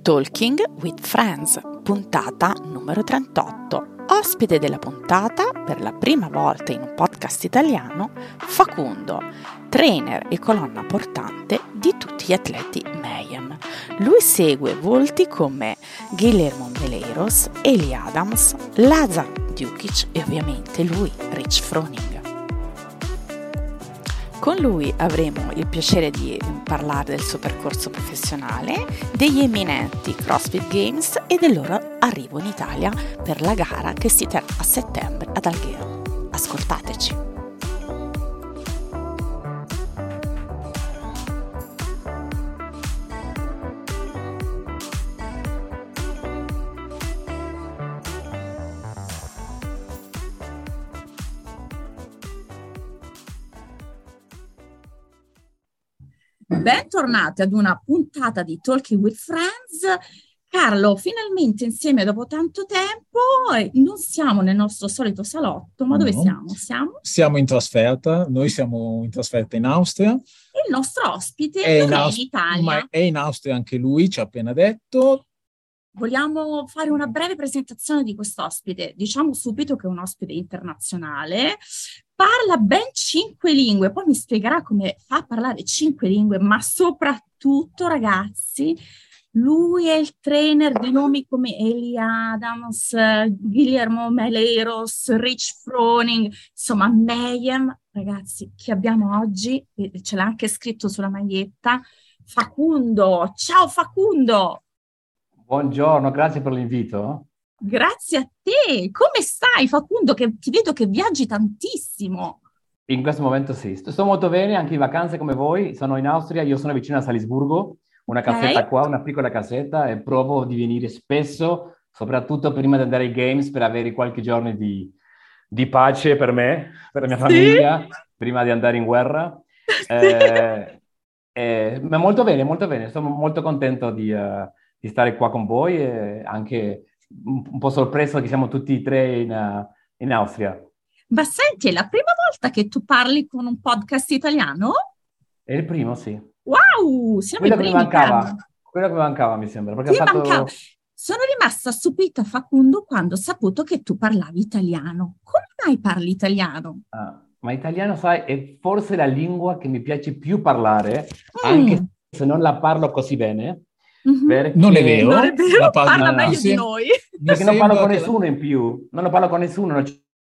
Talking with Friends, puntata numero 38. Ospite della puntata, per la prima volta in un podcast italiano, Facundo, trainer e colonna portante di tutti gli atleti Mayhem. Lui segue volti come Guillermo Meleiros, Eli Adams, Lazar Dukic e ovviamente lui, Rich Froning. Con lui avremo il piacere di parlare del suo percorso professionale, degli eminenti CrossFit Games e del loro arrivo in Italia per la gara che si terrà a settembre ad Alghero. Ascoltateci! Bentornati ad una puntata di Talking with Friends. Carlo, finalmente insieme dopo tanto tempo, non siamo nel nostro solito salotto, ma dove siamo? Siamo? Siamo in trasferta, noi siamo in trasferta in Austria. Il nostro ospite è in, Aust- in Italia. Ma è in Austria anche lui, ci ha appena detto. Vogliamo fare una breve presentazione di quest'ospite. Diciamo subito che è un ospite internazionale, parla ben cinque lingue, poi mi spiegherà come fa a parlare cinque lingue, ma soprattutto, ragazzi, lui è il trainer di nomi come Eli Adams, Guillermo Meleros, Rich Froning, insomma, Mayhem, ragazzi, chi abbiamo oggi, ce l'ha anche scritto sulla maglietta, Facundo. Ciao Facundo! Buongiorno, grazie per l'invito. Grazie a te. Come stai, Facundo? Che ti vedo che viaggi tantissimo. In questo momento sì, sto molto bene, anche in vacanze come voi. Sono in Austria, io sono vicino a Salisburgo, una casetta okay. qua, una piccola casetta, e provo di venire spesso, soprattutto prima di andare ai Games, per avere qualche giorno di, di pace per me, per la mia sì? famiglia, prima di andare in guerra. Eh, eh, ma molto bene, molto bene. Sono molto contento di... Uh, di stare qua con voi e anche un, po' sorpreso che siamo tutti e tre in, in Austria. Ma senti, è la prima volta che tu parli con un podcast italiano? È il primo, sì. Wow, siamo quello i primi. Che mancava, quello che mi mancava, mi sembra. Perché fatto... mancava. Sono rimasta stupita, Facundo, quando ho saputo che tu parlavi italiano. Come mai parli italiano? Ah, ma italiano, sai, è forse la lingua che mi piace più parlare, mm. anche se non la parlo così bene. Mm-hmm. Non è vero, non è vero pa- parla no, meglio no, di noi. Perché non parlo con nessuno in più, non parlo con nessuno, non,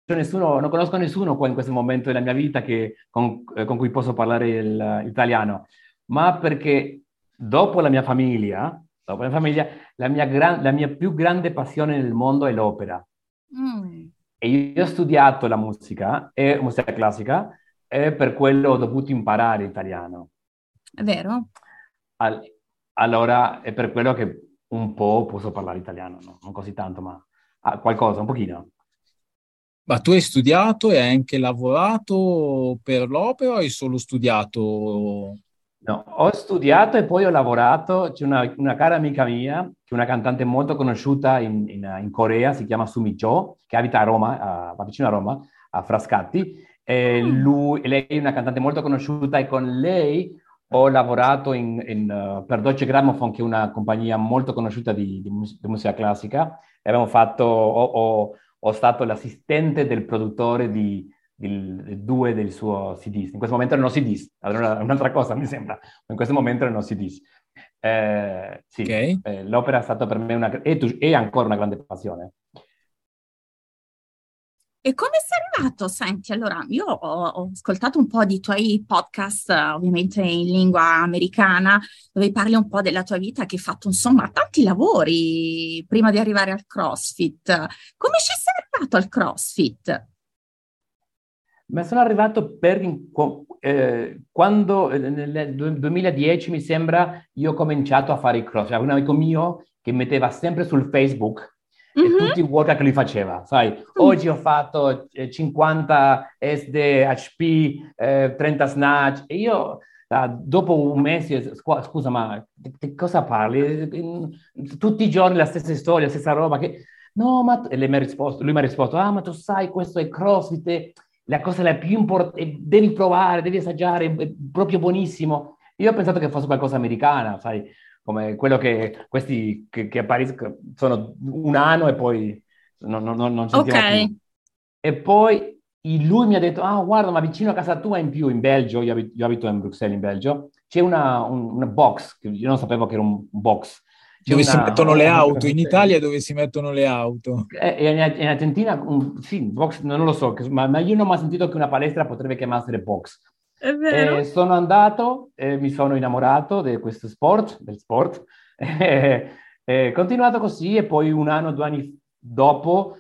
nessuno, non conosco nessuno qua in questo momento della mia vita che, con, eh, con, cui posso parlare il, l'italiano, ma perché dopo la mia famiglia, dopo la, famiglia, la, mia, gran, la mia più grande passione nel mondo è l'opera. Mm. E io ho studiato la musica, e musica classica, e per quello ho dovuto imparare italiano. È vero? Al, allora è per quello che un po' posso parlare italiano, no? non così tanto, ma ah, qualcosa, un pochino. Ma tu hai studiato e hai anche lavorato per l'opera o hai solo studiato? No, ho studiato e poi ho lavorato. C'è una, una cara amica mia, che è una cantante molto conosciuta in, in, in Corea, si chiama Sumi Jo, che abita a Roma, a, vicino a Roma, a Frascati. E mm. lui, lei è una cantante molto conosciuta e con lei ho lavorato in, in, uh, per Deutsche Grammophon, che è una compagnia molto conosciuta di, di, mus- di musica classica, fatto, ho, ho, ho stato l'assistente del produttore di, di, due del suo CDs. In questo momento erano CDs, allora un'altra cosa mi sembra, in questo momento erano CDs. Eh, sì, okay. eh, l'opera è stata per me una, è, è ancora una grande passione. E come sei arrivato? Senti, allora, io ho, ho, ascoltato un po' di tuoi podcast, ovviamente in lingua americana, dove parli un po' della tua vita, che hai fatto, insomma, tanti lavori prima di arrivare al CrossFit. Come ci sei arrivato al CrossFit? Ma sono arrivato per eh, quando eh, nel 2010 mi sembra io ho cominciato a fare il crossfit. Avevo un amico mio che metteva sempre sul Facebook mm-hmm. e tutti i workout che lui faceva. Sai, mm. oggi ho fatto 50 SD, HP, eh, 30 snatch e io dopo un mese, scusa, ma di cosa parli? Tutti i giorni la stessa storia, la stessa roba che... No, ma... E lei mi ha risposto, lui mi ha risposto, ah, ma tu sai, questo è CrossFit, la cosa la più importante, devi provare, devi assaggiare, è proprio buonissimo. Io ho pensato che fosse qualcosa americana, sai, come quello che questi che, che appariscono sono un anno e poi non, non, non sentiamo okay. più. E poi lui mi ha detto, ah guarda, ma vicino a casa tua in più, in Belgio, io abito, io abito in Bruxelles, in Belgio, c'è una, un, una box, io non sapevo che era un box, dove una, si mettono le auto, in Italia dove si mettono le auto. E in, in Argentina, un, sì, box, non lo so, ma, ma, io non ho mai sentito che una palestra potrebbe chiamarsi box. È vero. E sono andato e mi sono innamorato di questo sport, del sport, e, e continuato così e poi un anno, due anni dopo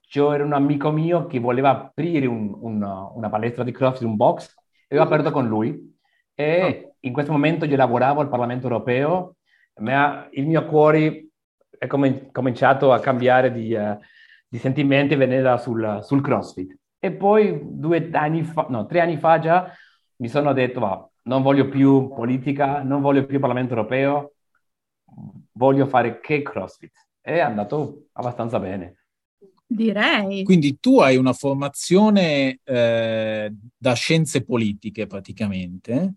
c'era un amico mio che voleva aprire un, un, una palestra di CrossFit, un box, e ho aperto con lui. E oh. in questo momento io lavoravo al Parlamento europeo ma il mio cuore è com- cominciato a cambiare di, uh, di sentimenti e venire sul, sul, CrossFit. E poi due anni fa, no, tre anni fa già, mi sono detto, va, non voglio più politica, non voglio più Parlamento europeo, voglio fare che CrossFit. E è andato abbastanza bene. Direi. Quindi tu hai una formazione eh, da scienze politiche praticamente.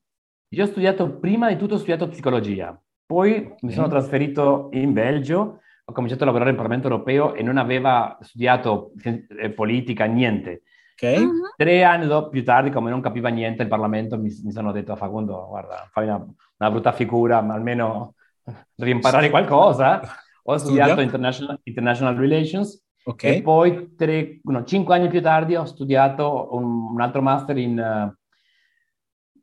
Io ho studiato, prima di tutto ho studiato psicologia, poi mi sono trasferito in Belgio, ho cominciato a lavorare in Parlamento europeo e non aveva studiato eh, politica, niente. Okay. Uh-huh. Tre anni dopo, più tardi, come non capiva niente il Parlamento, mi, mi sono detto a Facundo, guarda, fai una, una, brutta figura, ma almeno devi imparare qualcosa. Ho studiato international, international, Relations okay. e poi tre, no, cinque anni più tardi ho studiato un, un altro master in... Uh,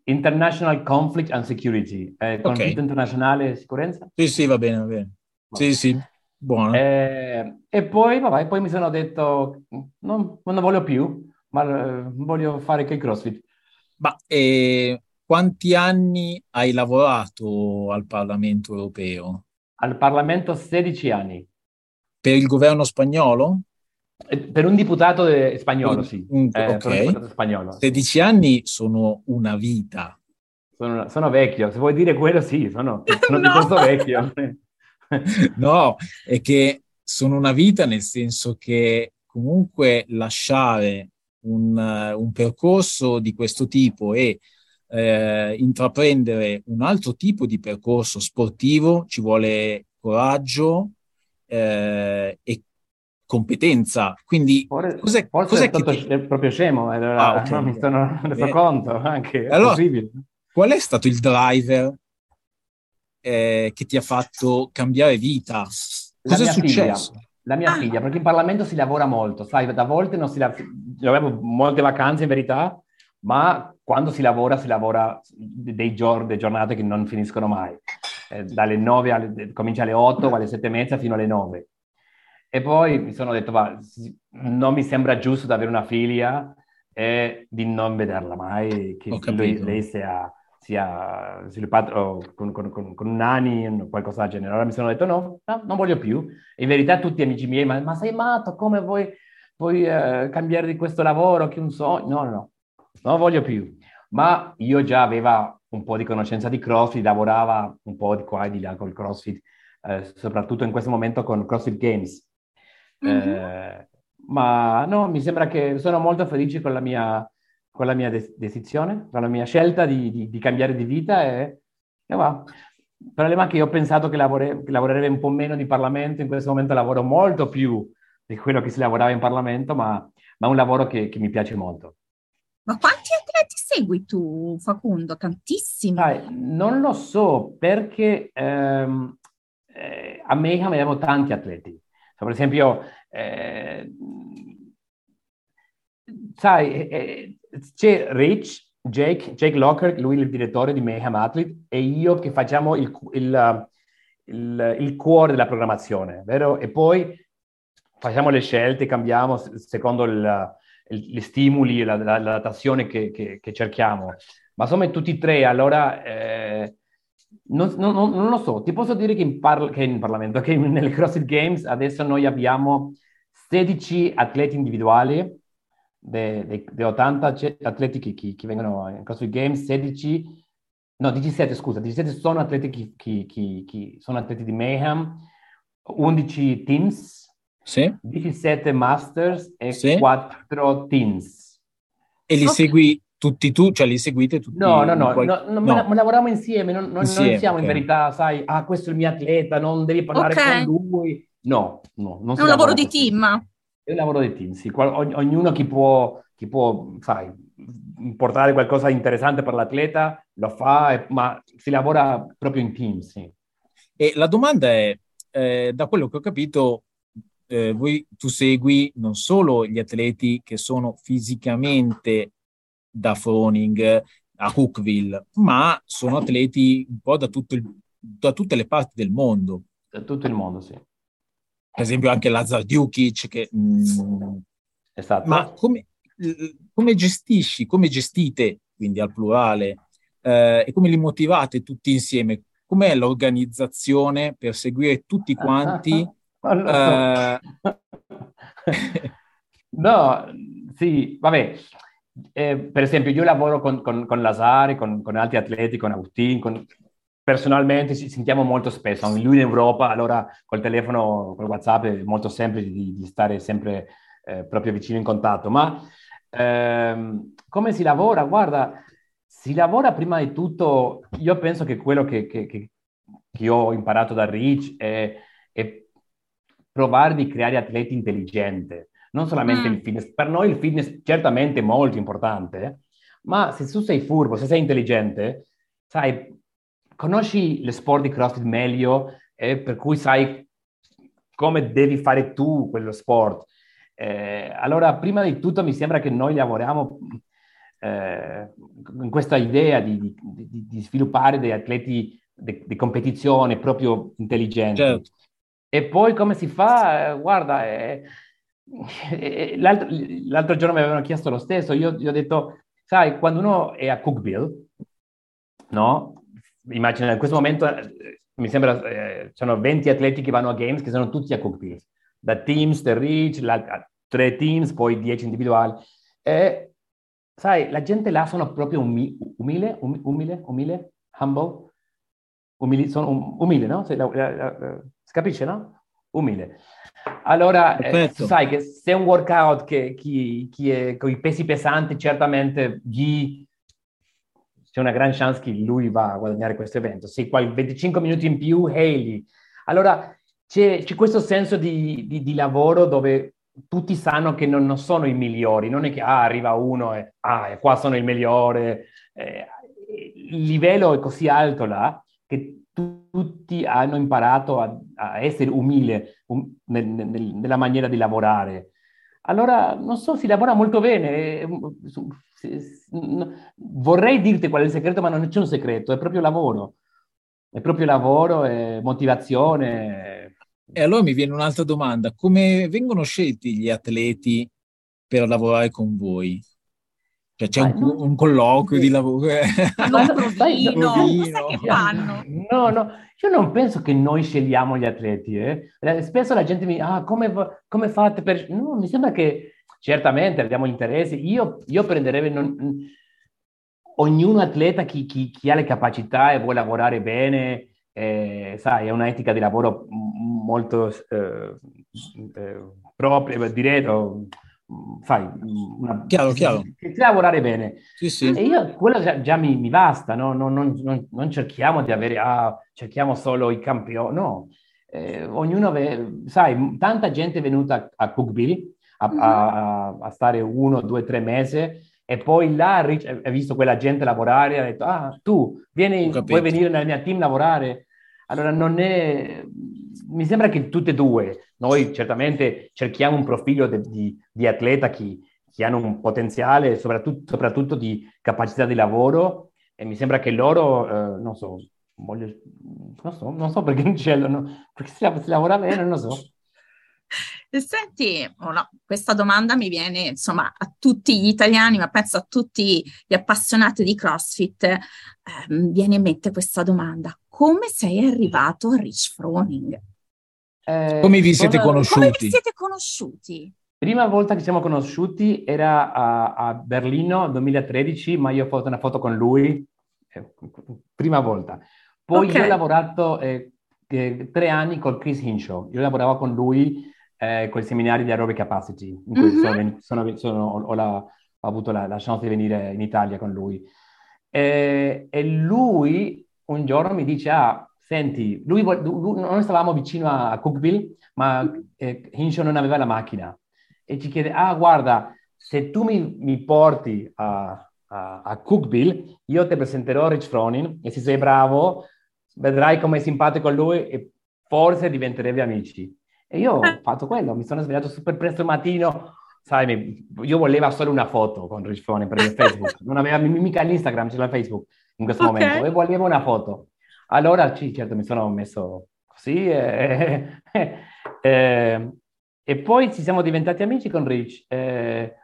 International Conflict and Security, eh, conflitto okay. internazionale e sicurezza? Sì, sì, va bene, va bene. Sì, sì, buono. Eh, e poi, vabbè, poi mi sono detto, non, non voglio più, ma eh, voglio fare che CrossFit. Ma eh, quanti anni hai lavorato al Parlamento europeo? Al Parlamento 16 anni. Per il governo spagnolo? Eh, per un diputato de- spagnolo, sì. Un, eh, ok. Un spagnolo. 16 anni sono una vita. Sono, sono, vecchio, se vuoi dire quello sì, sono, sono no. piuttosto vecchio. no, è che sono una vita nel senso che comunque lasciare un, un percorso di questo tipo e eh, intraprendere un altro tipo di percorso sportivo ci vuole coraggio eh, e competenza. Quindi, forse, cos'è, forse cos'è è stato ti... proprio scemo, allora ah, okay. mi sono reso conto anche. Allora, possibile. qual è stato il driver eh, che ti ha fatto cambiare vita? Cosa è successo? Figlia, la mia ah. figlia, perché in Parlamento si lavora molto, sai, da volte non si lavora, avevo molte vacanze in verità, ma quando si lavora, si lavora dei giorni, delle giornate che non finiscono mai. Eh, dalle 9 alle, comincia alle 8, alle 7 e mezza fino alle 9 e poi mi sono detto, va, non mi sembra giusto avere una figlia e di non vederla mai, che lui, lei sia, sia sviluppato con, con, con, con nani o qualcosa del genere. Allora mi sono detto, no, no, non voglio più. In verità tutti amici miei, ma, ma sei matto, come vuoi, vuoi eh, cambiare di questo lavoro, che un sogno? No, no, no, non voglio più. Ma io già avevo un po' di conoscenza di CrossFit, lavorava un po' di qua e di là col CrossFit, eh, soprattutto in questo momento con CrossFit Games Mm-hmm. Eh, ma no, mi sembra che sono molto felice con la mia, con la mia de- decisione, con la mia scelta di, di, di cambiare di vita e, e va. Il problema è che io ho pensato che, lavore, che lavorerebbe un po' meno di Parlamento, in questo momento lavoro molto più di quello che si lavorava in Parlamento, ma, ma è un lavoro che, che mi piace molto. Ma quanti atleti segui tu, Facundo? Tantissimi. Ah, non lo so, perché ehm, eh, a Mayhem abbiamo tanti atleti. Per esempio, eh, sai, eh, eh, c'è Rich, Jake, Jake Locker, lui è il direttore di Mayhem Athlete, e io che facciamo il, il, il, il cuore della programmazione, vero? E poi facciamo le scelte, cambiamo secondo gli stimoli, la, la, l'adattazione che, che, che, cerchiamo. Ma insomma, tutti e tre, allora... Eh, non, non, non, lo so, ti posso dire che in, parla- che in Parlamento, che nelle CrossFit Games adesso noi abbiamo 16 atleti individuali, di 80 atleti che, che, che, vengono in CrossFit Games, 16, no 17 scusa, 17 sono atleti, che, che sono atleti di Mayhem, 11 teams, sì. 17 masters e sì. 4 teams. E li, okay. segui, tutti tu, cioè li seguite tutti? No, no, no, qual... no, no, no. lavoriamo insieme, non, non, insieme, non siamo okay. in verità, sai, ah, questo è il mio atleta, non devi parlare okay. con lui. No, no, non È un lavoro di team. È un lavoro di team, sì. ognuno chi può, chi può, sai, portare qualcosa di interessante per l'atleta lo fa, ma si lavora proprio in team, sì. E la domanda è, eh, da quello che ho capito, eh, voi, tu segui non solo gli atleti che sono fisicamente da Froning a Cookville, ma sono atleti un po' da, il, da, tutte le parti del mondo. Da tutto il mondo, sì. Per esempio anche Lazar Djukic, che... Mm, esatto. Ma come, come, gestisci, come gestite, quindi al plurale, eh, e come li motivate tutti insieme? Com'è l'organizzazione per seguire tutti quanti? eh... no, sì, vabbè, eh, per esempio, io lavoro con, con, con Lazari, con, con, altri atleti, con Agustin, con... personalmente ci sentiamo molto spesso. Lui in Europa, allora col telefono, col WhatsApp è molto semplice di, di stare sempre eh, proprio vicino in contatto. Ma ehm, come si lavora? Guarda, si lavora prima di tutto, io penso che quello che, che, che, che ho imparato da Rich è, è provare di creare atleti intelligenti non solamente mm. il fitness. Per noi il fitness certamente è molto importante, ma se tu sei furbo, se sei intelligente, sai, conosci le sport di CrossFit meglio, eh, per cui sai come devi fare tu quello sport. Eh, allora, prima di tutto mi sembra che noi lavoriamo eh, in questa idea di, di, di, sviluppare degli atleti di, competizione proprio intelligenti. Certo. E poi come si fa? Eh, guarda, eh, L'altro, l'altro, giorno mi avevano chiesto lo stesso, io gli ho detto, sai, quando uno è a Cookville, no? Immagina, in questo momento eh, mi sembra eh, sono 20 atleti che vanno a Games che sono tutti a Cookville, da teams, da reach, la, tre teams, poi 10 individuali. E, sai, la gente là sono proprio umi, umile, um, umile, umile, humble, umili, sono um, umile, no? Si, capisce, no? Umile. Allora, eh, sai che se un workout che chi, chi è con i pesi pesanti, certamente gli, c'è una gran chance che lui va a guadagnare questo evento. Se qua 25 minuti in più, Haley. Allora, c'è, c'è questo senso di, di, di, lavoro dove tutti sanno che non, non, sono i migliori, non è che ah, arriva uno e ah, qua sono il migliore. Eh, il livello è così alto là che tutti hanno imparato a, a essere umili um, nel, nel, nella maniera di lavorare. Allora, non so, si lavora molto bene. Vorrei dirti qual è il segreto, ma non c'è un segreto, è proprio lavoro. È proprio lavoro, è motivazione. E allora mi viene un'altra domanda. Come vengono scelti gli atleti per lavorare con voi? Cioè c'è un, un, colloquio di lavoro. Un provino, che fanno? No, no, io non penso che noi scegliamo gli atleti. Eh. Spesso la gente mi dice, ah, come, come, fate per... No, mi sembra che certamente abbiamo interessi. Io, io prenderei... Non... Ognuno atleta, chi, chi, chi, ha le capacità e vuole lavorare bene, eh, sai, è un'etica di lavoro molto eh, eh propria, diretto fai una, chiaro, chiaro. Che lavorare bene. Sì, sì. E io quello già, già mi, mi, basta, no? non, non, non, non, cerchiamo di avere, ah, cerchiamo solo i campioni, no. Eh, ognuno, ve, sai, tanta gente è venuta a Cookville a, mm-hmm. a, a, stare uno, due, tre mesi e poi là ha visto quella gente lavorare e ha detto, ah, tu vieni, puoi venire nel mio team lavorare. Allora non è, mi sembra che tutte e due, noi certamente cerchiamo un profilo de, di, di, atleta che, che, hanno un potenziale, soprattutto, soprattutto, di capacità di lavoro, e mi sembra che loro, eh, non so, voglio, non so, non so perché non scelgono, perché si, si lavora bene, non lo so. Senti, oh no, questa domanda mi viene insomma a tutti gli italiani, ma penso a tutti gli appassionati di CrossFit. Eh, viene in mente questa domanda: come sei arrivato a Rich Froning? Eh, come vi siete conosciuti? Come vi siete conosciuti? Prima volta che siamo conosciuti era a, a Berlino 2013, ma io ho fatto una foto con lui, eh, prima volta. Poi okay. io ho lavorato eh, tre anni con Chris Hinshaw, io lavoravo con lui eh, con i seminari di aerobic capacity, in cui mm-hmm. sono, sono, sono, ho, la, ho avuto la, la chance di venire in Italia con lui. E, e lui un giorno mi dice, ah, senti, lui, lui, noi stavamo vicino a Cookville, ma eh, Hinshaw non aveva la macchina. E ci chiede, ah, guarda, se tu mi, mi porti a, a, a, Cookville, io ti presenterò Rich Fronin e se sei bravo, vedrai come è simpatico lui e forse diventerevi amici. E io ho fatto quello, mi sono svegliato super presto il mattino, sai, io volevo solo una foto con Rich Fronin per il Facebook, non aveva mica l'Instagram, c'era Facebook in questo okay. momento, e volevo una foto. Allora, sì, certo, mi sono messo così e, e, e poi ci siamo diventati amici con Rich. E,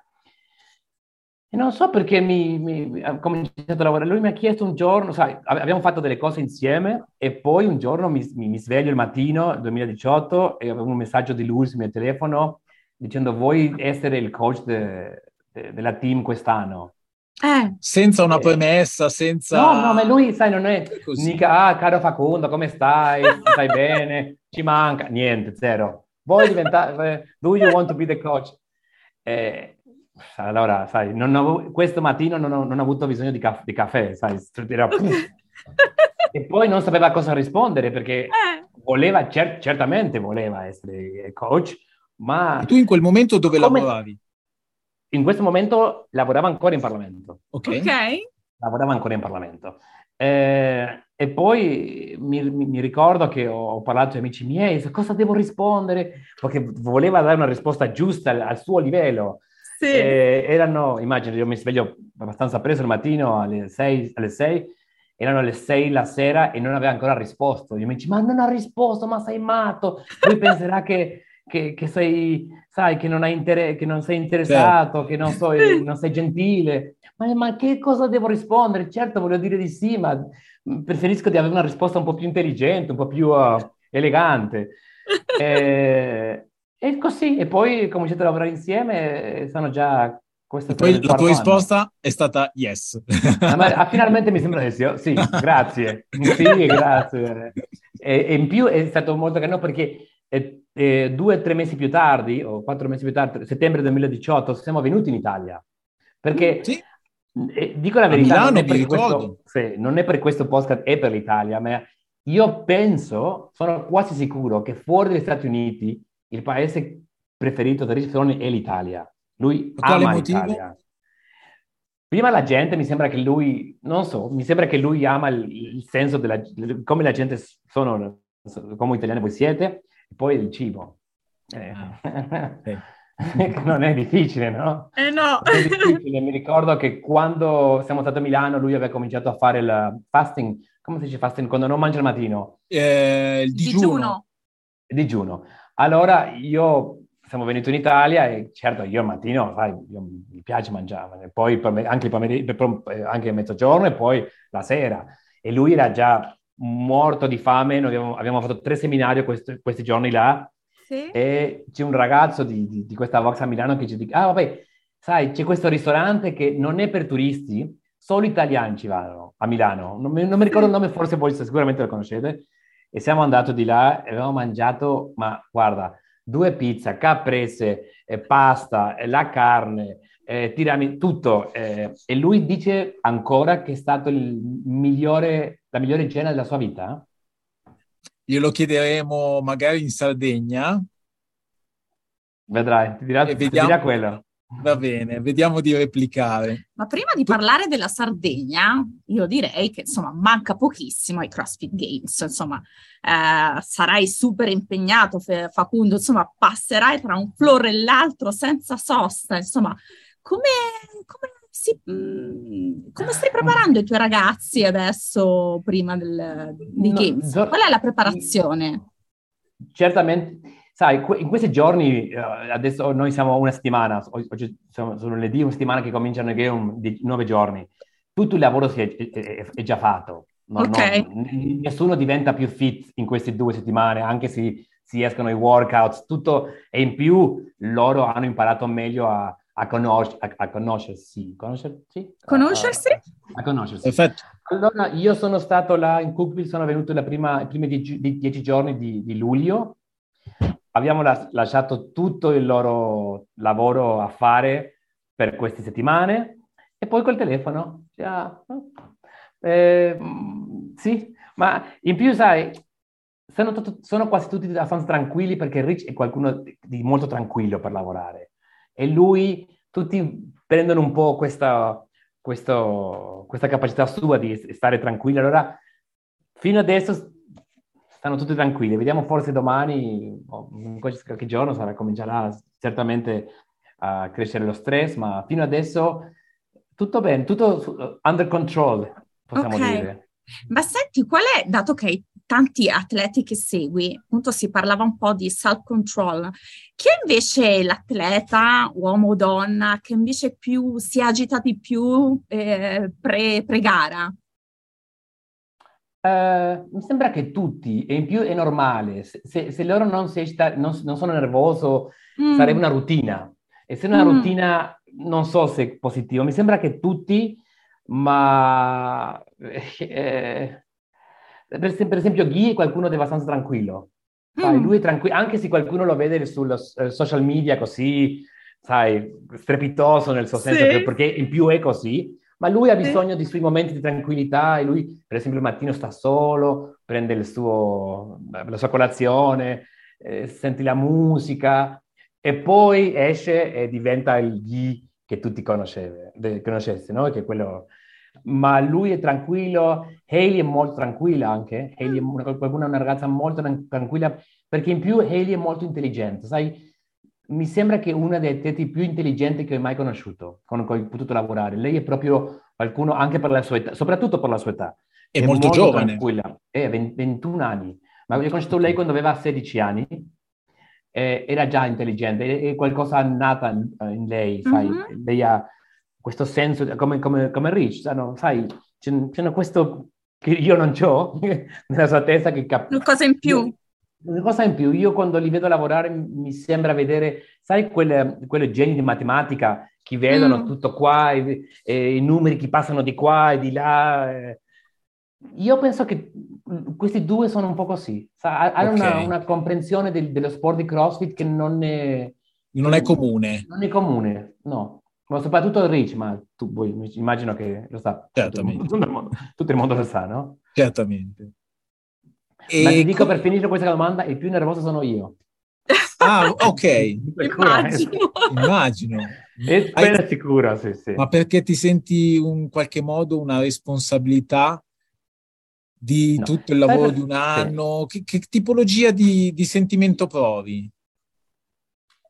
e non so perché mi, mi, ho cominciato a lavorare. Lui mi ha chiesto un giorno, sai, abbiamo fatto delle cose insieme e poi un giorno mi, mi sveglio il mattino, 2018, e avevo un messaggio di lui sul mio telefono dicendo vuoi essere il coach de, de, della team quest'anno? Eh. Senza una premessa, senza... No, no, ma lui, sai, non è mica, ah, caro Facundo, come stai? Stai bene? Ci manca? Niente, zero. Vuoi diventare... Do you want to be the coach? Eh, allora, sai, ho, questo mattino non ho, non ho, avuto bisogno di, caff- di caffè, sai, era... e poi non sapeva cosa rispondere perché eh. voleva, cer- certamente voleva essere coach, ma... E tu in quel momento dove come... lavoravi? In questo momento lavorava ancora in Parlamento. Ok. okay. Lavorava ancora in Parlamento. Eh, e poi mi, mi, ricordo che ho parlato ai amici miei, cosa devo rispondere? Perché voleva dare una risposta giusta al, al suo livello. Sì. Eh, erano, immagino, io mi sveglio abbastanza presto il mattino alle 6, alle 6 erano le 6 la sera e non aveva ancora risposto. Io mi dice, ma non ha risposto, ma sei matto. Lui penserà che, che, che, sei, sai, che non, inter- che non sei interessato, certo. che non, so, non, sei gentile. Ma, ma, che cosa devo rispondere? Certo, voglio dire di sì, ma preferisco di avere una risposta un po' più intelligente, un po' più uh, elegante. e, e così, e poi cominciate a lavorare insieme, sono già e poi la tua risposta è stata yes. Ah, ma, finalmente mi sembra di sì. Sì, grazie. Sì, grazie. E, e, in più è stato molto carino perché eh, eh, due o tre mesi più tardi, o quattro mesi più tardi, settembre 2018, siamo venuti in Italia. Perché, mm, sì. eh, dico la verità, Milano, non, è questo, sì, non è per questo podcast, è per l'Italia, ma io penso, sono quasi sicuro che fuori dagli Stati Uniti il paese preferito da Ferroni è l'Italia. Lui ama motivo? l'Italia. Prima la gente mi sembra che lui, non so, mi sembra che lui ama il, il senso della, come la gente sono, come italiani voi siete, poi il cibo. Eh. Ah, non è difficile, no? Eh no. È difficile. Mi ricordo che quando siamo stati a Milano lui aveva cominciato a fare il fasting, come si dice fasting? Quando non mangia il mattino? Eh, il digiuno. digiuno. Digiuno. Allora io siamo venuti in Italia e certo io al mattino, sai, io, mi piace mangiare, poi anche, pomeriggio, eh, anche a mezzogiorno e poi la sera. E lui era già morto di fame, noi abbiamo, abbiamo fatto tre seminari questi, questi giorni là. Sì. e c'è un ragazzo di, di, di, questa Vox a Milano che ci dice, ah vabbè, sai, c'è questo ristorante che non è per turisti, solo italiani ci vanno a Milano, non mi, non mi ricordo il nome, forse voi sicuramente lo conoscete, e siamo andati di là e abbiamo mangiato, ma guarda, due pizza, caprese, eh, pasta, eh, la carne, eh, tirami, tutto. Eh, e lui dice ancora che è stato migliore, la migliore cena della sua vita? Glielo chiederemo magari in Sardegna. Vedrai, ti dirà, ti dirà quello. Va bene, vediamo di replicare. Ma prima di parlare della Sardegna, io direi che insomma manca pochissimo ai CrossFit Games, insomma eh, sarai super impegnato Facundo, insomma passerai tra un floor e l'altro senza sosta, insomma come, come, si, mh, come stai preparando i tuoi ragazzi adesso prima del, dei no, Games? Qual è la preparazione? Certamente sai, in questi giorni, eh, adesso noi siamo una settimana, oggi sono, sono lunedì, una settimana che cominciano i game di nove giorni, tutto il lavoro è, è, è già fatto. No, okay. no, nessuno diventa più fit in queste due settimane, anche se si escono i workouts, tutto, e in più loro hanno imparato meglio a, a, conosc- a, a conoscersi. Conoscersi? Conoscersi? A, conoscersi. Perfetto. Allora, io sono stato là in Cookville, sono venuto prima, i primi dieci, dieci giorni di, di luglio abbiamo lasciato tutto il loro lavoro a fare per queste settimane e poi col telefono. Già, eh, sì, ma in più, sai, sono, tutto, sono, quasi tutti abbastanza tranquilli perché Rich è qualcuno di molto tranquillo per lavorare e lui, tutti prendono un po' questa, questo, questa capacità sua di stare tranquilli. Allora, fino adesso stanno tutti tranquilli. Vediamo forse domani, o in qualche giorno, sarà, comincerà certamente a crescere lo stress, ma fino adesso tutto bene, tutto under control, possiamo okay. dire. Ma senti, qual è, dato che hai tanti atleti che segui, appunto si parlava un po' di self-control, chi è invece l'atleta, uomo o donna, che invece più si agita di più eh, pre, pre-gara? Uh, mi sembra che tutti, e in più è normale, se, se loro non, sta, non, non, sono nervoso, mm. sarebbe una routine. E se una mm. routine, non so se è positivo, mi sembra che tutti ma eh, per, esempio Ghi è qualcuno di abbastanza tranquillo. Sai, mm. lui è tranquillo, anche se qualcuno lo vede sul eh, social media così, sai, strepitoso nel suo sì. senso, perché in più è così, ma lui ha bisogno sì. dei suoi momenti di tranquillità e lui, per esempio, il mattino sta solo, prende suo, la sua colazione, eh, sente la musica e poi esce e diventa il Ghi che tutti conosceste, no? Che è quello... Ma lui è tranquillo, Hailey è molto tranquilla anche, Hailey è una, qualcuno è una ragazza molto tranquilla, perché in più Hailey è molto intelligente, sai? Mi sembra che una delle atleti più intelligenti che ho mai conosciuto, con cui ho potuto lavorare. Lei è proprio qualcuno, anche per la sua età, soprattutto per la sua età. È, è molto, molto, giovane. Tranquilla, è 21 anni. Ma io ho conosciuto lei quando aveva 16 anni eh, era già intelligente, è, qualcosa nata in, in lei, sai, mm-hmm. lei ha questo senso, come, come, come Rich, no? sai, c'è, c'è questo che io non ho nella sua testa che capisco. Una cosa in più. Una cosa in più, io quando li vedo lavorare mi sembra vedere, sai, quelle, quelle geni di matematica che vedono mm. tutto qua, e, e, i numeri che passano di qua e di là. E... Io penso che questi due sono un po' così, hanno okay. una, una, comprensione del, dello sport di CrossFit che non è... Non è comune. Non è comune, no. Ma soprattutto il Rich, ma tu vuoi, immagino che lo sa. Certamente. Tutto il mondo, tutto il mondo lo sa, no? Certamente. E ma ti dico per finire questa domanda, il più nervoso sono io. Ah, ok. Immagino. Immagino. E Hai... sicuro, sì, sì. Ma perché ti senti in qualche modo una responsabilità di no. tutto il lavoro di un anno? Sì. Che, che, tipologia di, di, sentimento provi?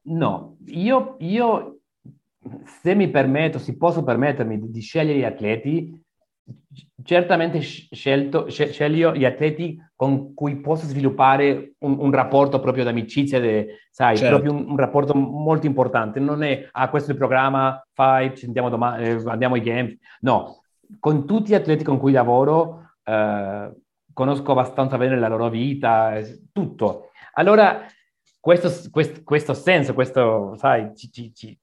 No, io, io, se mi permetto, se posso permettermi di, di scegliere gli atleti, certamente scelto, sceglio gli atleti con cui posso sviluppare un, un rapporto proprio d'amicizia, de, sai, certo. proprio un, un, rapporto molto importante. Non è, ah, questo è il programma, fai, ci sentiamo domani, eh, andiamo ai games. No, con tutti gli atleti con cui lavoro eh, conosco abbastanza bene la loro vita, tutto. Allora, questo, questo, questo senso, questo, sai, ci, ci, ci,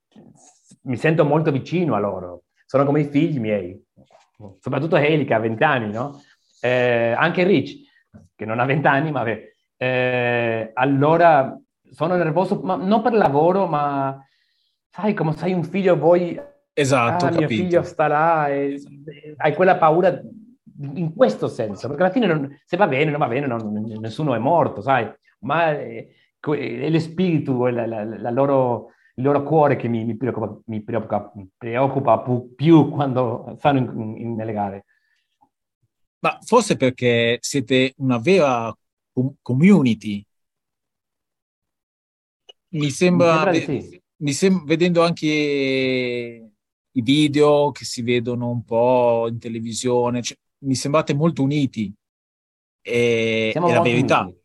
mi sento molto vicino a loro. Sono come i figli miei, soprattutto Haley che ha 20 anni, no? Eh, anche Rich, che non ha 20 anni, ma beh, eh, allora sono nervoso, ma non per lavoro, ma sai, come sai un figlio, vuoi... Esatto, ah, mio figlio sta là, e, hai quella paura in questo senso, perché alla fine non, se va bene, non va bene, non, nessuno è morto, sai, ma è, è lo spirito, la, la, la loro, il loro cuore che mi, mi, preoccupa, mi preoccupa, mi preoccupa più quando stanno in, in, nelle gare. Ma forse perché siete una vera community. Mi sembra, mi sembra sì. mi sem- vedendo anche i video che si vedono un po' in televisione, cioè, mi sembrate molto uniti. E, è la verità. Uniti.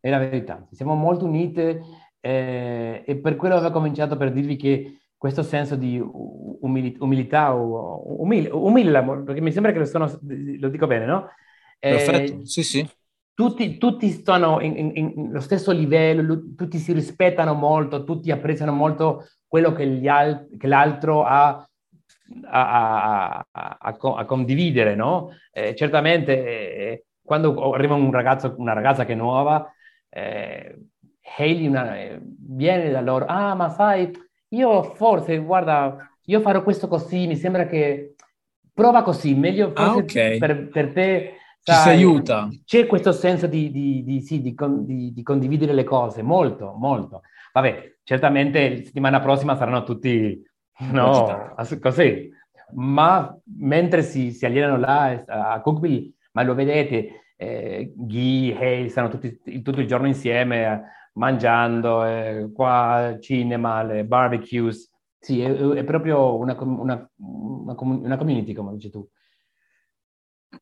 È la verità, siamo molto uniti eh, e per quello avevo cominciato per dirvi che questo senso di umili- umilità, umile, umile, perché mi sembra che lo, sono, lo dico bene, no? Eh, Perfetto, sì, sì. Tutti, tutti stanno in, in, in, lo stesso livello, tutti si rispettano molto, tutti apprezzano molto quello che, al- che l'altro ha a, a, a, a condividere, no? Eh, certamente eh, quando arriva un ragazzo, una ragazza che è nuova, eh, Hailey una, eh, viene da loro, ah ma sai, io forse, guarda, io farò questo così, mi sembra che prova così, meglio Ah, forse ok. per, per te, Ci si sai, aiuta. c'è questo senso di, di- di- sì, di con- di- di condividere le cose, molto, molto. Vabbè, certamente la settimana prossima saranno tutti, no, così, ma mentre si, si allenano là eh, a Cookville, ma lo vedete, eh, Guy, Hale, stanno tutti, tutto il giorno insieme, mangiando, eh, qua cinema, le barbecues, sì, è, è proprio una, una, una una community, come dici tu.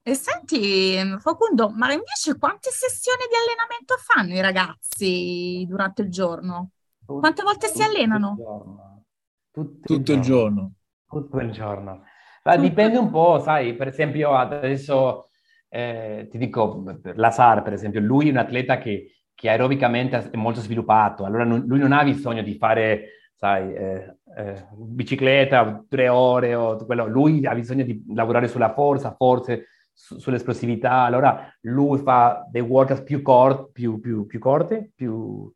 E senti, Facundo, ma invece quante sessioni di allenamento fanno i ragazzi durante il giorno? Quante volte si Tutto il allenano? giorno. Tutto, Tutto il giorno. Tutto il giorno. Ma dipende un po', sai, per esempio adesso eh, ti dico, per Lazar per esempio, lui è un atleta che, che aerobicamente è molto sviluppato, allora non- lui non ha bisogno di fare, sai, eh, eh, bicicletta tre ore o quello, lui ha bisogno di lavorare sulla forza, forze, su- sull'esplosività, allora lui fa dei workout più, cor- più, più, più corti, più...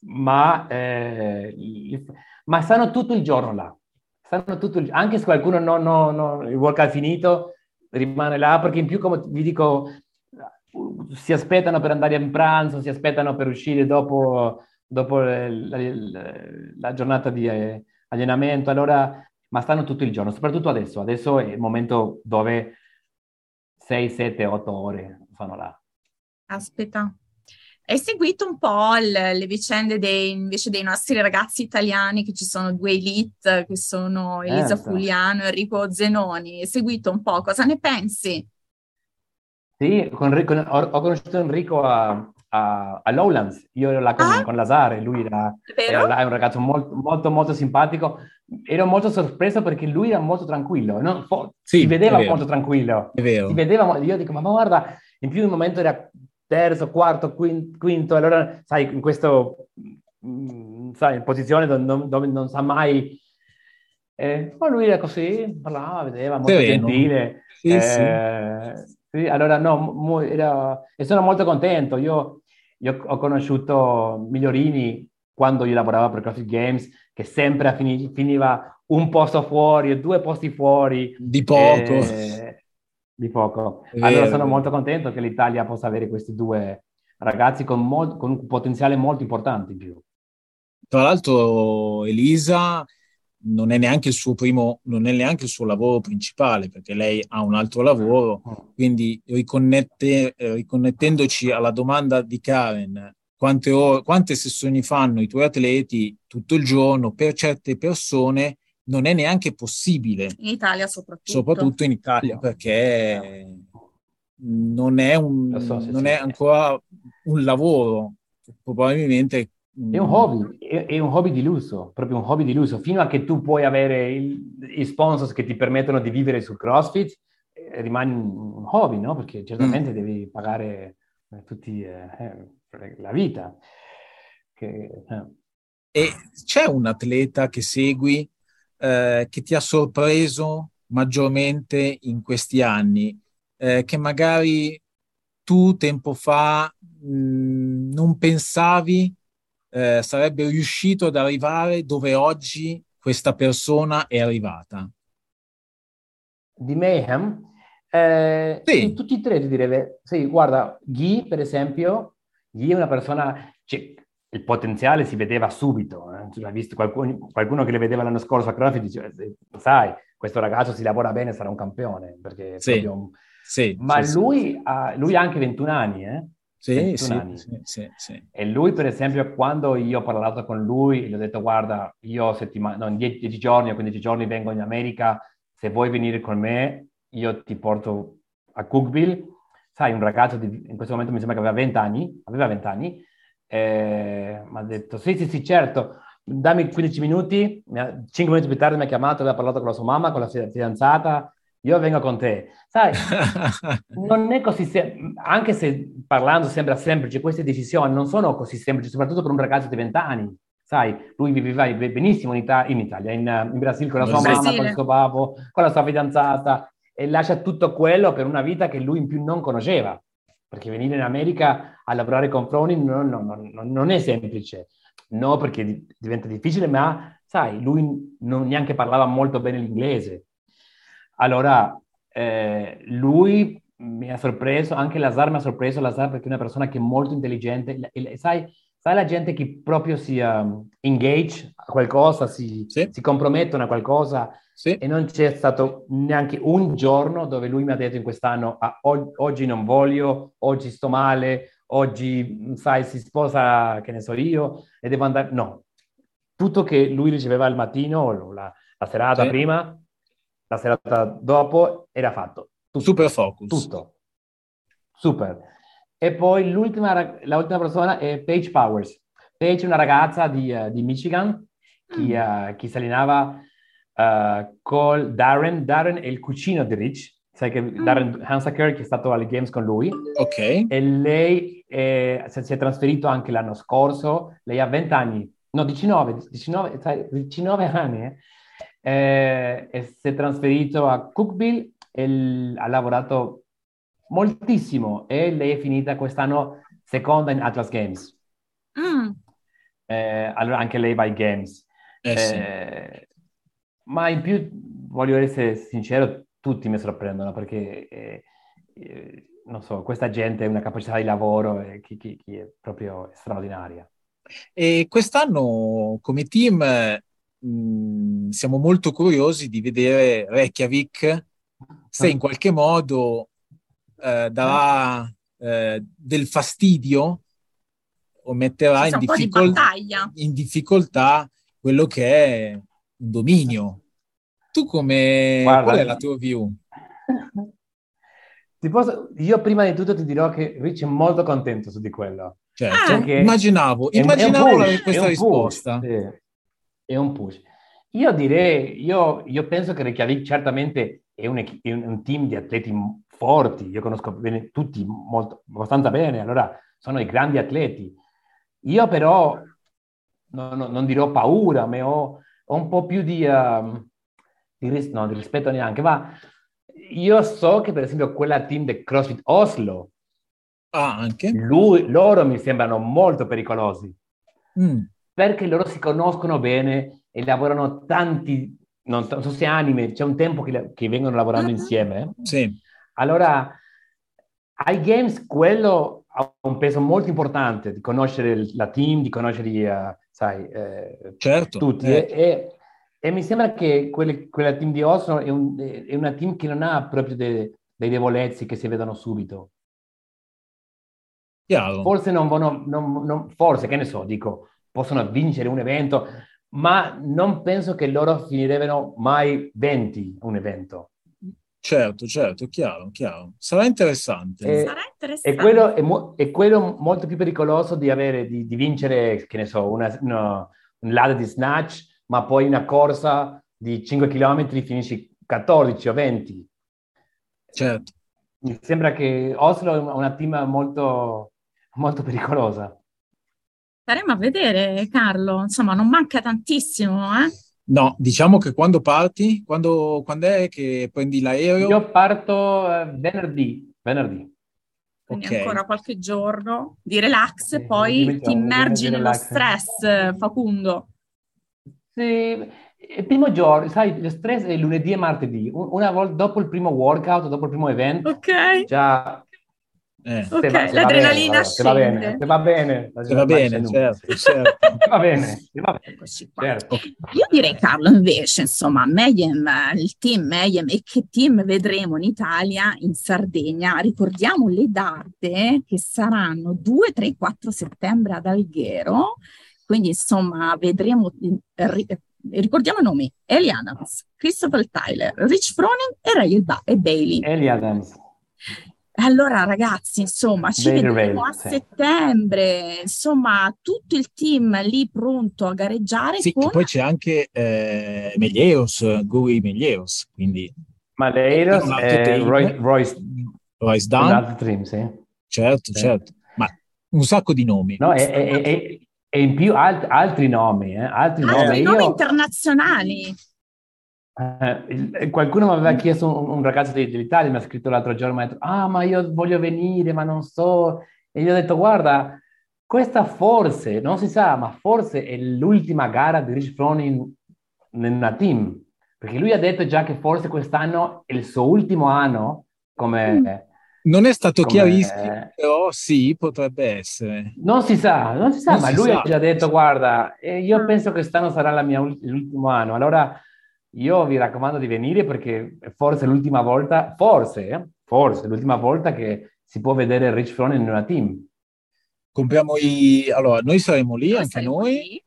ma, eh, ma stanno tutto il giorno là. Stanno tutto il- anche se qualcuno non, non- non- il workout è finito, rimane là perché in più, come vi dico, si aspettano per andare in pranzo, si aspettano per uscire dopo, dopo eh, la, la- la giornata di eh, allenamento, allora, ma stanno tutto il giorno, soprattutto adesso. Adesso è il momento dove 6, 7, 8 ore sono là. Aspetta. Hai seguito un po' il- le vicende dei, invece dei nostri ragazzi italiani, che ci sono due elite, che sono Elisa Certo. Fuliano e Enrico Zenoni. Hai seguito un po', cosa ne pensi? Sì, con Enrico- ho, ho conosciuto Enrico a, a, a Lowlands, io ero là con, Ah. con Lazare, lui era, era là, è un ragazzo molto, molto, molto simpatico. Ero molto sorpreso perché lui era molto tranquillo, no? Fo- Sì, si vedeva è vero. molto tranquillo. È vero. Si vedeva, mo- io dico, ma guarda, in più un momento era terzo, quarto, quin- quinto, allora, sai, in questo, mm, sai, in posizione dove, non- dove non sa mai... Eh, ma lui era così, parlava, vedeva, molto Sereno. gentile. Sì. Eh, sì, allora no, era- e sono molto contento. Io, io ho conosciuto Migliorini quando io lavoravo per CrossFit Games, che sempre fini- finiva un posto fuori o due posti fuori. Di poco. eh, di poco. È allora sono vero. molto contento che l'Italia possa avere questi due ragazzi con, mol- con un potenziale molto importante in più. Tra l'altro Elisa non è neanche il suo primo, non è neanche il suo lavoro principale, perché lei ha un altro lavoro, quindi riconnette- eh, riconnettendoci alla domanda di Karen, quante, ore- quante sessioni fanno i tuoi atleti tutto il giorno per certe persone non è neanche possibile, In Italia soprattutto. soprattutto in Italia, perché non è, un, so, sì, non sì. è ancora un lavoro, probabilmente È un hobby, è, è un hobby di lusso, proprio un hobby di lusso. Fino a che tu puoi avere i sponsors che ti permettono di vivere sul CrossFit, eh, rimane un hobby, no? Perché certamente devi pagare eh, tutti eh, eh, la vita. Che, eh. E c'è un atleta che segui eh, che ti ha sorpreso maggiormente in questi anni, che magari tu tempo fa mh, non pensavi eh, sarebbe riuscito ad arrivare dove oggi questa persona è arrivata? Di Mayhem? Eh, Sì. tutti e tre ti direi. Sì, guarda, Guy, per esempio, Guy è una persona, cioè, il potenziale si vedeva subito. eh. L'hai visto qualcuno, qualcuno che le vedeva l'anno scorso a CrossFit dice, "Eh, sai, questo ragazzo si lavora bene, sarà un campione, perché Sì. proprio Sì, Ma sì, lui, ha, lui ha anche 21 anni, eh? Sì, 21 sì, sì, sì. E lui, per esempio, quando io ho parlato con lui, gli ho detto, guarda, io settima- no, in 10 giorni o 15 giorni vengo in America, se vuoi venire con me, io ti porto a Cookville. Sai, un ragazzo di, in questo momento mi sembra che aveva 20 anni, aveva 20 anni, eh, mi ha detto, sì, sì, sì, certo, dammi 15 minuti, mi ha- 5 minuti più tardi mi ha chiamato, aveva parlato con la sua mamma, con la fidanzata, io vengo con te. Sai, non è così semplice, anche se parlando sembra semplice, queste decisioni non sono così semplici, soprattutto per un ragazzo di 20 anni. Sai, lui viveva benissimo in, Ita- in Italia, in, in Brasile con la sua mamma, con il suo babbo, con la sua fidanzata e lascia tutto quello per una vita che lui in più non conosceva. Perché venire in America a lavorare con Froning non, non- non- non è semplice. No, perché di- diventa difficile, ma sai, lui non neanche parlava molto bene l'inglese. Allora, eh, lui mi ha sorpreso, anche Lazar mi ha sorpreso, Lazar perché è una persona che è molto intelligente, sai, sai la gente che proprio si uh, engage a qualcosa, si, sì. si compromettono a qualcosa sì. e non c'è stato neanche un giorno dove lui mi ha detto in quest'anno ah, oggi non voglio, oggi sto male, oggi sai si sposa, che ne so io, e devo andare... No, tutto che lui riceveva al mattino, la, la serata sì. prima, la serata dopo, era fatto. Tutto. Super focus. Tutto. Super. E poi l'ultima, l'ultima persona è Paige Powers. Paige è una ragazza di, uh, di Michigan che, uh, che si allenava uh, con Darren. Darren è il cugino di Rich. Sai che mm. Darren Hansaker che è stato alle Games con lui. Ok. E lei è, si è trasferito anche l'anno scorso. Lei ha 20 anni. No, 19. 19, 19 anni. Eh? Eh, e si è trasferito a Cookville e ha lavorato moltissimo e lei è finita quest'anno seconda in Atlas Games. Mm. Eh, allora anche lei va ai Games. Eh, sì. Eh, ma in più, voglio essere sincero, tutti mi sorprendono perché, eh, eh, non so, questa gente ha una capacità di lavoro che, che, che, è proprio straordinaria. E quest'anno come team mh, mm, siamo molto curiosi di vedere Reykjavik se in qualche modo eh, darà eh, del fastidio o metterà in, difficol- in, difficoltà quello che è un dominio. Tu come... Guarda, qual è la tua view? Posso, io prima di tutto ti dirò che Rich è molto contento su di quello. Certo, ah, immaginavo, immaginavo push, questa risposta. Push, sì. È un push. Io direi, io, io penso che Reykjavik certamente è un, è un, team di atleti forti, io conosco bene, tutti molto, abbastanza bene, allora sono dei grandi atleti. Io però no, no, non dirò paura, ma ho, ho un po' più di, uh, di, ris- no, di, rispetto neanche, ma io so che per esempio quella team del CrossFit Oslo, ah, anche? Lui, loro mi sembrano molto pericolosi, mm. Perché loro si conoscono bene e lavorano tanti, non, non so se anime, c'è un tempo che, che vengono lavorando uh-huh. insieme. Sì. Allora, ai games quello ha un peso molto importante di conoscere la team, di conoscere, uh, sai, eh, certo, tutti. Eh. E, e, mi sembra che quelle, quella team di Oslo è, un, è, una team che non ha proprio dei, dei debolezzi che si vedono subito. Chiaro. Forse non vanno, non, non, forse, che ne so, dico, possono vincere un evento, ma non penso che loro finirebbero mai 20 un evento. Certo, certo, chiaro, chiaro. Sarà interessante. E, Sarà interessante. E quello è, mo- è, quello molto più pericoloso di avere, di, di vincere, che ne so, una, no, un ladder di snatch, ma poi una corsa di 5 km finisci 14 o 20. Certo. Mi sembra che Oslo è una team molto, molto pericolosa. Staremo a vedere, Carlo. Insomma, non manca tantissimo, eh? No, diciamo che quando parti, quando, quando è che prendi l'aereo? Io parto eh, venerdì, venerdì. Quindi okay. ancora qualche giorno di relax, sì, poi ti immergi nello stress, Facundo. Sì, il primo giorno, sai, lo stress è lunedì e martedì. Una volta dopo il primo workout, dopo il primo evento, okay. già eh. Ok, l'adrenalina se va bene, se va bene, se va bene, certo, certo. va bene, va bene. Certo. Io direi Carlo invece, insomma, Mayhem, il team Mayhem e che team vedremo in Italia, in Sardegna, ricordiamo le date che saranno 2, 3, 4 settembre ad Alghero, quindi insomma vedremo, ricordiamo i nomi, Ellie Adams, Christopher Tyler, Rich Froning e Ray e Bailey. Ellie Adams. Allora ragazzi, insomma, ci Very vedremo a settembre, insomma, tutto il team lì pronto a gareggiare. Sì, con... poi c'è anche eh, Melios, Gui Melios, quindi... Melios e Royce, Royce, Royce Dunn. Team, sì. Certo, sì. certo, ma un sacco di nomi. No, e, e, e in più alt, altri nomi, eh? altri, altri nomi, nomi Io... internazionali. Eh, qualcuno mi aveva chiesto, un, ragazzo dell'Italia mi ha scritto l'altro giorno, mi ha detto, ah ma io voglio venire, ma non so. E gli ho detto, guarda, questa forse, non si sa, ma forse è l'ultima gara di Rich Froning in una team, perché lui ha detto già che forse quest'anno è il suo ultimo anno come... Mm. Non è stato come... chiarissimo, però sì, potrebbe essere. Non si sa, non si sa, non ma si lui sa. ha già detto, guarda, eh, io mm. penso che quest'anno sarà la mia, l'ultimo anno, allora io vi raccomando di venire perché forse l'ultima volta, forse, eh, forse l'ultima volta che si può vedere Rich Froning in una team. Compriamo i... Allora, noi saremo lì, noi anche noi, lì.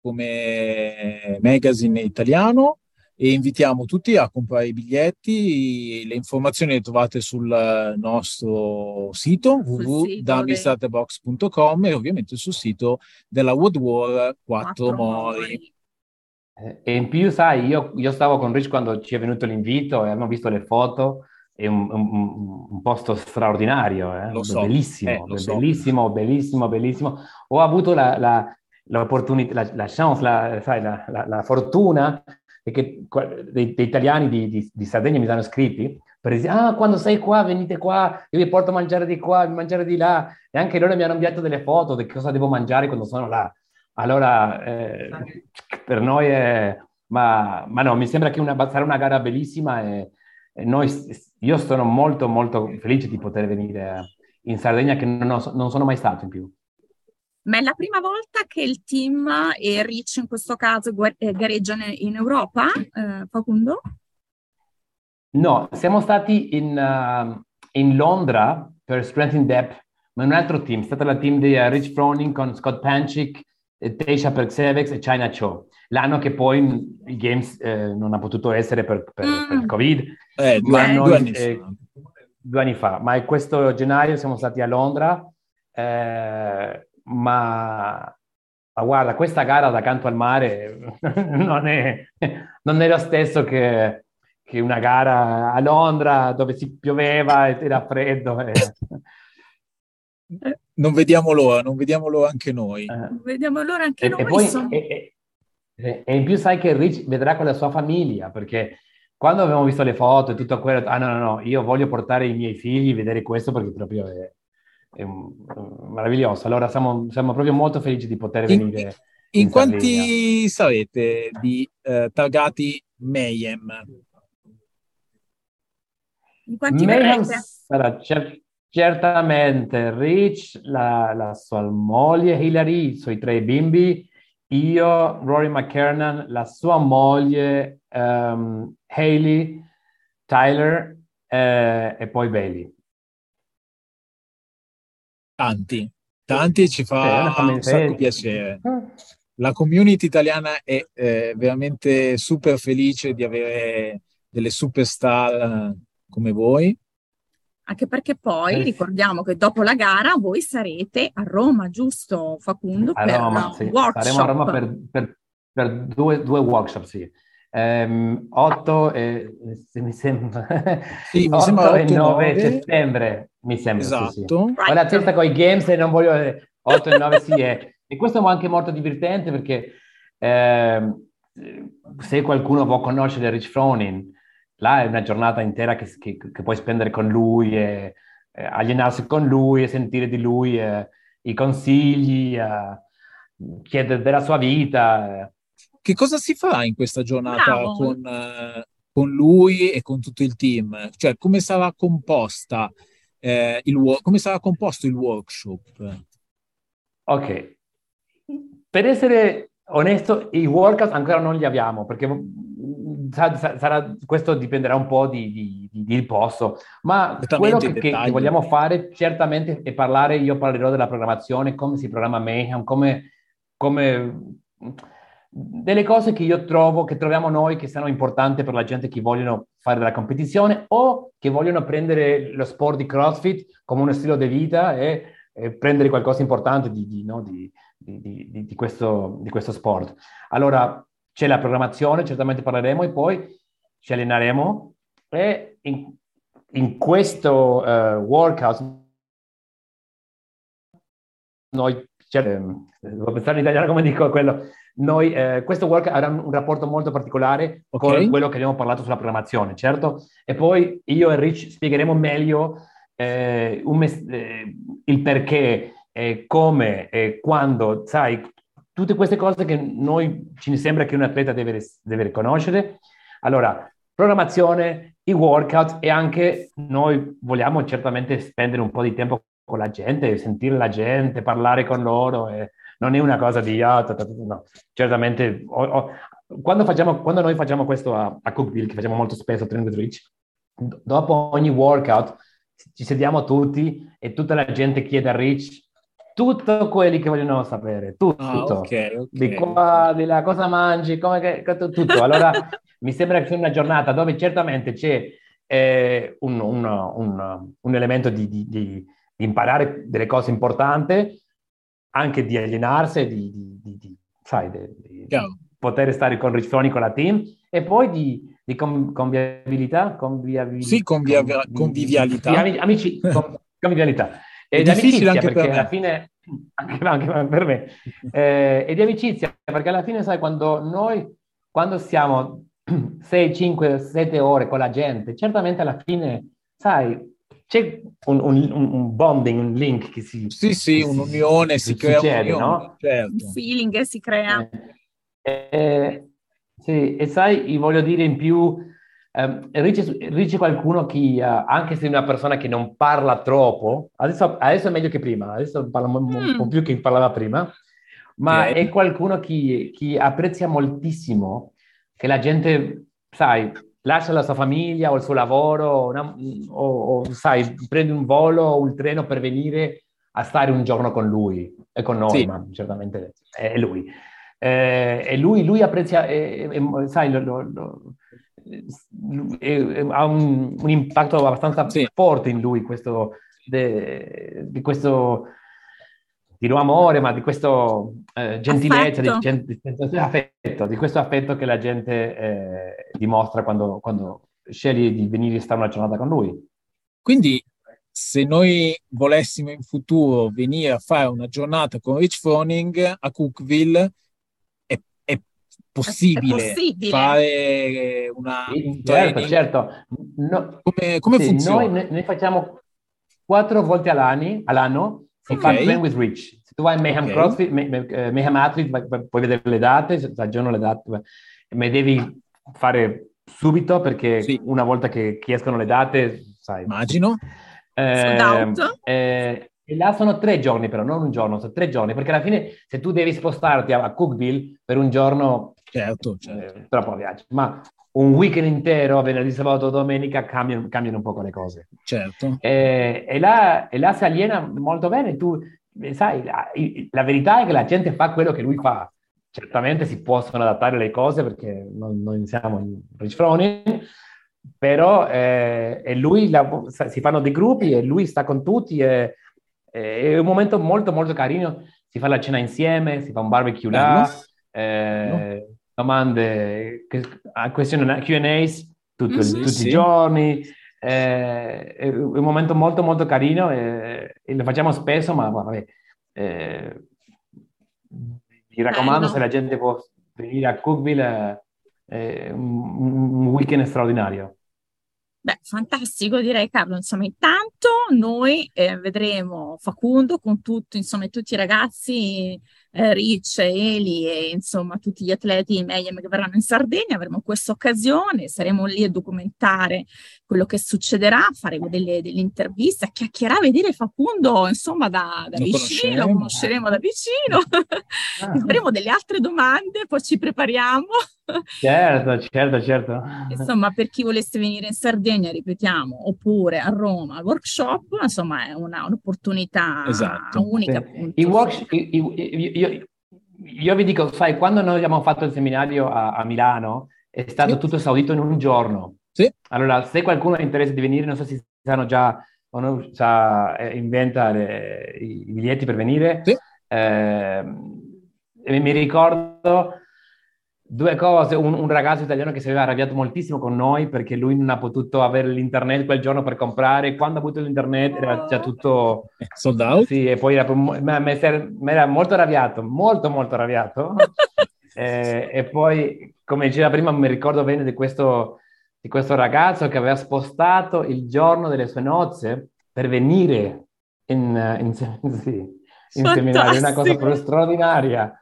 come magazine italiano e invitiamo tutti a comprare i biglietti. Le informazioni le trovate sul nostro sito www.damistarterbox.com e ovviamente sul sito della World War 4, 4 Mori. E in più, sai, io, io, stavo con Rich quando ci è venuto l'invito e abbiamo visto le foto è un, un, un posto straordinario, eh? so. bellissimo, eh, lo bellissimo, so. bellissimo, bellissimo. Ho avuto la, la, l'opportunità, la, la chance, la, sai, la, la, fortuna che dei, dei italiani di, di, di, Sardegna mi hanno scritti per dire, ah, quando sei qua, venite qua, io vi porto a mangiare di qua, a mangiare di là. E anche loro mi hanno inviato delle foto di cosa devo mangiare quando sono là. Allora, eh, per noi è... Ma, ma, no, mi sembra che una, sarà una gara bellissima e, e noi io sono molto, molto felice di poter venire in Sardegna, che non, ho, non sono mai stato in più. Ma è la prima volta che il team e Rich in questo caso eh, gareggiano in Europa, eh, Facundo? No, siamo stati in, uh, in, Londra per Strength in Depth, ma un altro team. È stata la team di uh, Rich Froning con Scott Panchik, Teisha Perksevex e China Cho. L'anno che poi i Games eh, non ha potuto essere per, per, mm. per il Covid, eh, due, anni, due, anni eh, due, anni fa. Ma questo gennaio siamo stati a Londra, eh, ma, ma, guarda, questa gara da canto al mare non è, non è lo stesso che, che, una gara a Londra dove si pioveva e era freddo. E... Non vediamo l'ora, non vediamo l'ora anche noi. Eh. Non vediamo l'ora anche e, noi. E, poi, e, e, in più sai che Rich vedrà con la sua famiglia, perché quando abbiamo visto le foto e tutto quello, ah no, no, no, io voglio portare i miei figli a vedere questo perché proprio è, è meraviglioso. Allora siamo, siamo, proprio molto felici di poter venire. In, in, in quanti sarete di uh, targati Mayhem? In quanti Mayhem sarà cer- certamente Rich, la, la, sua moglie Hilary, i suoi tre bimbi, io, Rory McKernan, la sua moglie um, Hayley, Tyler eh, e poi Bailey. Tanti, tanti ci fa eh, un sacco piacere. La community italiana è eh, veramente super felice di avere delle superstar come voi anche perché poi eh, ricordiamo che dopo la gara voi sarete a Roma, giusto Facundo? A Roma, sì. Saremo a Roma per, per, per due, due, workshop, sì. Um, 8 e, mi sembra, sì, mi 8 sembra 8 e 9, 9 settembre, mi sembra. Esatto. Sì, sì. Right. Ho la testa con i games e non voglio... 8 e 9 sì è. E questo è anche molto divertente perché eh, se qualcuno può conoscere Rich Fronin, là è una giornata intera che, che, che puoi spendere con lui e, e, allenarsi con lui e sentire di lui e, i consigli, chiedere della sua vita. Che cosa si fa in questa giornata con, con, lui e con tutto il team? Cioè, come sarà composta eh, il, come sarà composto il workshop? Ok, per essere onesto, i workout ancora non li abbiamo perché sarà, questo dipenderà un po' di, di, di, posto, ma quello che, che, che, vogliamo fare certamente è parlare, io parlerò della programmazione, come si programma Mayhem, come, come delle cose che io trovo, che troviamo noi che sono importanti per la gente che vogliono fare della competizione o che vogliono prendere lo sport di CrossFit come uno stile di vita e, e prendere qualcosa importante di, di, no, di, di questo, questo sport. Allora, c'è la programmazione, certamente parleremo e poi ci alleneremo e in, in questo uh, workout noi, cioè, devo pensare in italiano come dico quello, noi, eh, questo workout avrà un, un, rapporto molto particolare okay. con quello che abbiamo parlato sulla programmazione, certo? E poi io e Rich spiegheremo meglio eh, mes- eh, il perché, come e quando, sai, tutte queste cose che noi ci sembra che un atleta deve, deve conoscere. Allora, programmazione, i workout e anche noi vogliamo certamente spendere un po' di tempo con la gente, sentire la gente, parlare con loro. E non è una cosa di ah, no. certamente quando, facciamo, quando, noi facciamo questo a, a Cookville, che facciamo molto spesso a with Rich, dopo ogni workout ci sediamo tutti e tutta la gente chiede a Rich tutto quelli che vogliono sapere, tutto. Ah, okay, okay. Di qua, di là, cosa mangi, come che, tutto. Allora, mi sembra che sia una giornata dove certamente c'è eh, un, un, un, un, elemento di, di, di, imparare delle cose importanti, anche di allenarsi, di, di sai, poter stare con Rich Froni, con la team, e poi di, di convivialità, convivialità. Sì, convia- convivialità. amici, convivialità. E di amicizia, perché per alla fine, anche, anche per me, eh, e di amicizia, perché alla fine, sai, quando noi, quando siamo 6, 5, 7 ore con la gente, certamente alla fine, sai, c'è un, un, un, bonding, un link che si... Sì, sì, un'unione, si, si crea succede, un'unione, no? certo. Un feeling che si crea. Eh, eh, sì, e sai, voglio dire in più, Um, Ricci, Ricci è qualcuno che, uh, anche se è una persona che non parla troppo, adesso, adesso è meglio che prima, adesso parla un, mm. po' più che parlava prima, ma okay. è qualcuno che, che, apprezza moltissimo che la gente, sai, lascia la sua famiglia o il suo lavoro una, o, o, sai, prende un volo o un treno per venire a stare un giorno con lui e con noi, sì. ma certamente è lui. Eh, e lui, lui apprezza, eh, eh, sai, lo, lo, lo ha un, un, impatto abbastanza sì. forte in lui questo, de, di questo di non amore, ma di questo eh, gentilezza, di, di, affetto, di questo affetto che la gente eh, dimostra quando, quando sceglie di venire a stare una giornata con lui. Quindi se noi volessimo in futuro venire a fare una giornata con Rich Froning a Cookville, possibile, possibile. fare una, sì, un certo, certo. No, come, come sì, funziona? Noi ne facciamo quattro volte all'anno, all'anno si okay. fa Train with Rich. Se tu vai a Mayhem okay. CrossFit, uh, Mayhem Athlete, puoi vedere le date, ragiono le date, ma devi fare subito perché sì. una volta che, che escono le date, sai... Immagino. Eh, eh, e là sono tre giorni però, non un giorno, sono tre giorni, perché alla fine se tu devi spostarti a, a Cookville per un giorno Certo, certo. Eh, troppo viaggio. Ma un weekend intero, venerdì, sabato, domenica, cambiano, cambiano un po' le cose. Certo. E, e, là, e là si aliena molto bene. Tu sai, la, la, verità è che la gente fa quello che lui fa. Certamente si possono adattare le cose perché non, non siamo in Rich Froning, però eh, e lui la, si fanno dei gruppi e lui sta con tutti. E, è un momento molto molto carino. Si fa la cena insieme, si fa un barbecue là. Eh, no domande, questioni Q&A tutto, mm-hmm. tutti sì. i giorni. Eh, è un momento molto molto carino e, e lo facciamo spesso, ma vabbè, eh, mi raccomando eh, no. se la gente può venire a Cookville è un, un weekend straordinario. Beh, fantastico, direi Carlo. Insomma, intanto noi eh, vedremo Facundo con tutto, insomma, tutti i ragazzi eh, Rich, Eli e insomma tutti gli atleti Mayhem che verranno in Sardegna, avremo questa occasione, saremo lì a documentare quello che succederà, fare delle, delle interviste, a chiacchierare, vedere Facundo insomma da, da vicino, conosceremo. conosceremo da vicino, ah. faremo delle altre domande, poi ci prepariamo. Certo, certo, certo. Insomma, per chi volesse venire in Sardegna, ripetiamo, oppure a Roma al workshop, insomma, è una, un'opportunità esatto. unica. Sì. I workshop, i, i, io, io, vi dico, sai, quando noi abbiamo fatto il seminario a, a Milano, è stato sì. tutto esaudito in un giorno. Sì. Allora, se qualcuno ha interesse di venire, non so se sanno già o non sa, eh, inventa le, i biglietti per venire. Sì. Eh, mi ricordo Due cose, un, un, ragazzo italiano che si aveva arrabbiato moltissimo con noi perché lui non ha potuto avere l'internet quel giorno per comprare, quando ha avuto l'internet era già tutto... Sold out? Sì, e poi era, mi era molto arrabbiato, molto molto arrabbiato. e, e, poi, come diceva prima, mi ricordo bene di questo, di questo ragazzo che aveva spostato il giorno delle sue nozze per venire in, in, sì, in seminario, una cosa proprio straordinaria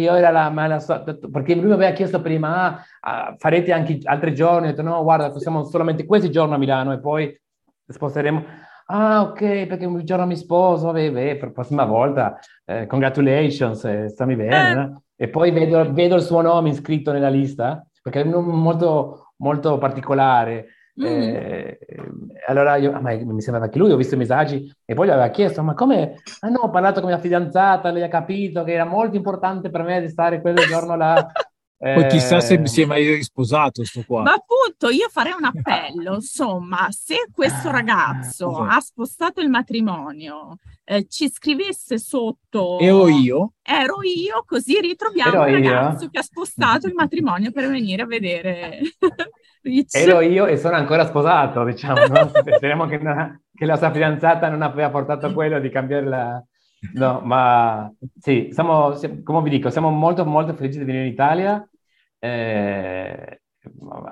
io era la, la perché lui mi aveva chiesto prima, ah, farete anche altri giorni? Ho detto no, guarda, facciamo solamente questi giorni a Milano e poi sposteremo. Ah, ok, perché un giorno mi sposo, vabbè, beh, per la prossima volta, eh, congratulations, eh, stammi bene. Eh. No? E poi vedo, vedo, il suo nome iscritto nella lista, perché è molto, molto particolare. Mm. Eh, allora io, ah, mi sembrava che lui, ho visto i messaggi e poi gli aveva chiesto, ma come? Ah no, ho parlato con mia fidanzata, lei ha capito che era molto importante per me di stare quel giorno là. Poi chissà se si è mai risposato sto qua. Ma appunto, io farei un appello, insomma, se questo ragazzo ha spostato il matrimonio, eh, ci scrivesse sotto... Ero io? Ero io, così ritroviamo Ero il ragazzo io. che ha spostato il matrimonio per venire a vedere Ero io e sono ancora sposato, diciamo, no? Speriamo che, non, che la sua fidanzata non abbia portato quello di cambiare la... No, ma sì, siamo, come vi dico, siamo molto, molto felici di venire in Italia. Eh,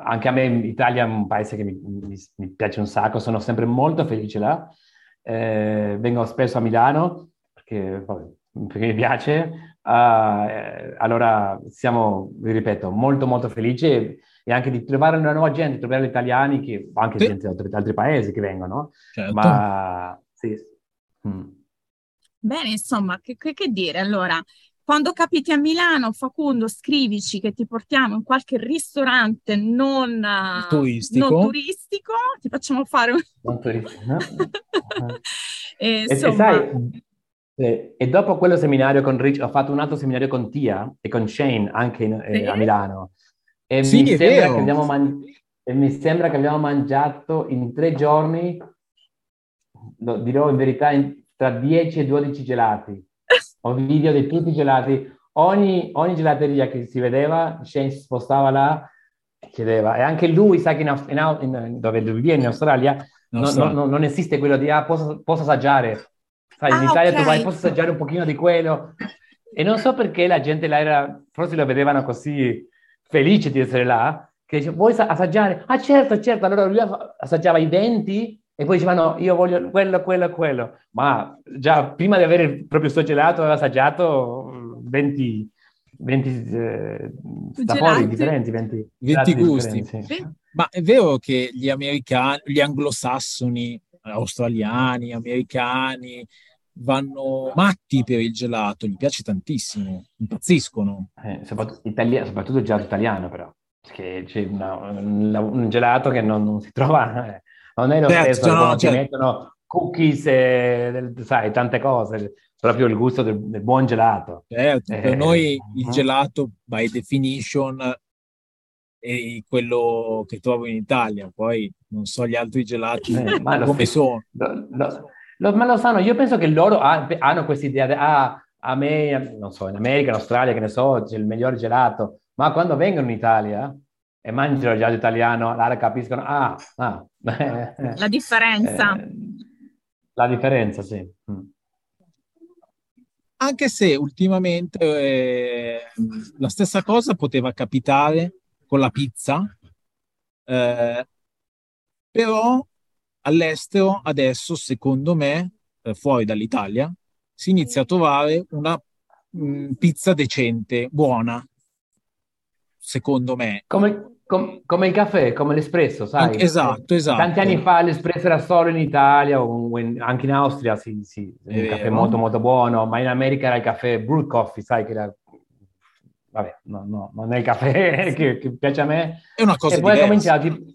anche a me l'Italia è un paese che mi, mi, mi, piace un sacco, sono sempre molto felice là. Eh, vengo spesso a Milano perché, perché mi piace. Uh, allora siamo, vi ripeto, molto molto felici e anche di trovare una nuova gente, trovare gli italiani, che, anche sì. gente da altri paesi che vengono. Certo. Ma sì. Mm. Bene, insomma, che, che, che dire? Allora, quando capiti a Milano, Facundo, scrivici che ti portiamo in qualche ristorante non turistico, non turistico ti facciamo fare un... Non turistico, no? e, e, sai, e, e, dopo quello seminario con Rich, ho fatto un altro seminario con Tia e con Shane anche in, sì. eh, a Milano. E, sì, mi man- e mi sembra che abbiamo mangiato in tre giorni, lo dirò in verità, in, tra 10 e 12 gelati. Ho video di tutti i gelati. Ogni, ogni gelateria che si vedeva, Shane si spostava là e chiedeva. E anche lui sa che in, in, in, dove lui viene, in Australia, non, no, no, non esiste quello di ah, posso, posso assaggiare. Sai, ah, in Italia okay. tu vai, posso assaggiare un pochino di quello. E non so perché la gente là era, forse lo vedevano così felice di essere là, che dice, vuoi assaggiare? Ah certo, certo, allora lui assaggiava i 20 e poi dicevano, io voglio quello, quello, quello. Ma già prima di avere proprio il suo gelato aveva assaggiato 20, 20 eh, sapori differenti, 20, 20 gusti. Sì. Ma è vero che gli americani, gli anglosassoni, australiani, americani, vanno matti per il gelato, gli piace tantissimo, impazziscono. Eh, soprattutto, italia- soprattutto, il gelato italiano però, perché c'è una, un, un, gelato che non, non si trova, eh. non è lo certo, stesso, no, certo. mettono cookies e sai, tante cose, proprio il gusto del, del buon gelato. Certo, eh, per noi il gelato by definition è quello che trovo in Italia, poi non so gli altri gelati eh, come sono. Lo, lo, lo, ma lo sanno, io penso che loro ha, hanno questa idea, ah, a me, non so, in America, in Australia, che ne so, c'è il miglior gelato, ma quando vengono in Italia e mangiano il gelato italiano, allora capiscono, ah, ah la differenza. Eh, la differenza, sì. Mm. Anche se ultimamente eh, la stessa cosa poteva capitare con la pizza, eh, però all'estero adesso, secondo me, eh, fuori dall'Italia, si inizia a trovare una mh, mm, pizza decente, buona, secondo me. Come, com, come, il caffè, come l'espresso, sai? Esatto, esatto. Tanti anni fa l'espresso era solo in Italia, o in, anche in Austria, sì, sì, un È caffè molto molto buono, ma in America era il caffè brewed coffee, sai, che era vabbè, no, no, non è il caffè che, che, piace a me. È una cosa e poi diversa. Cominciato,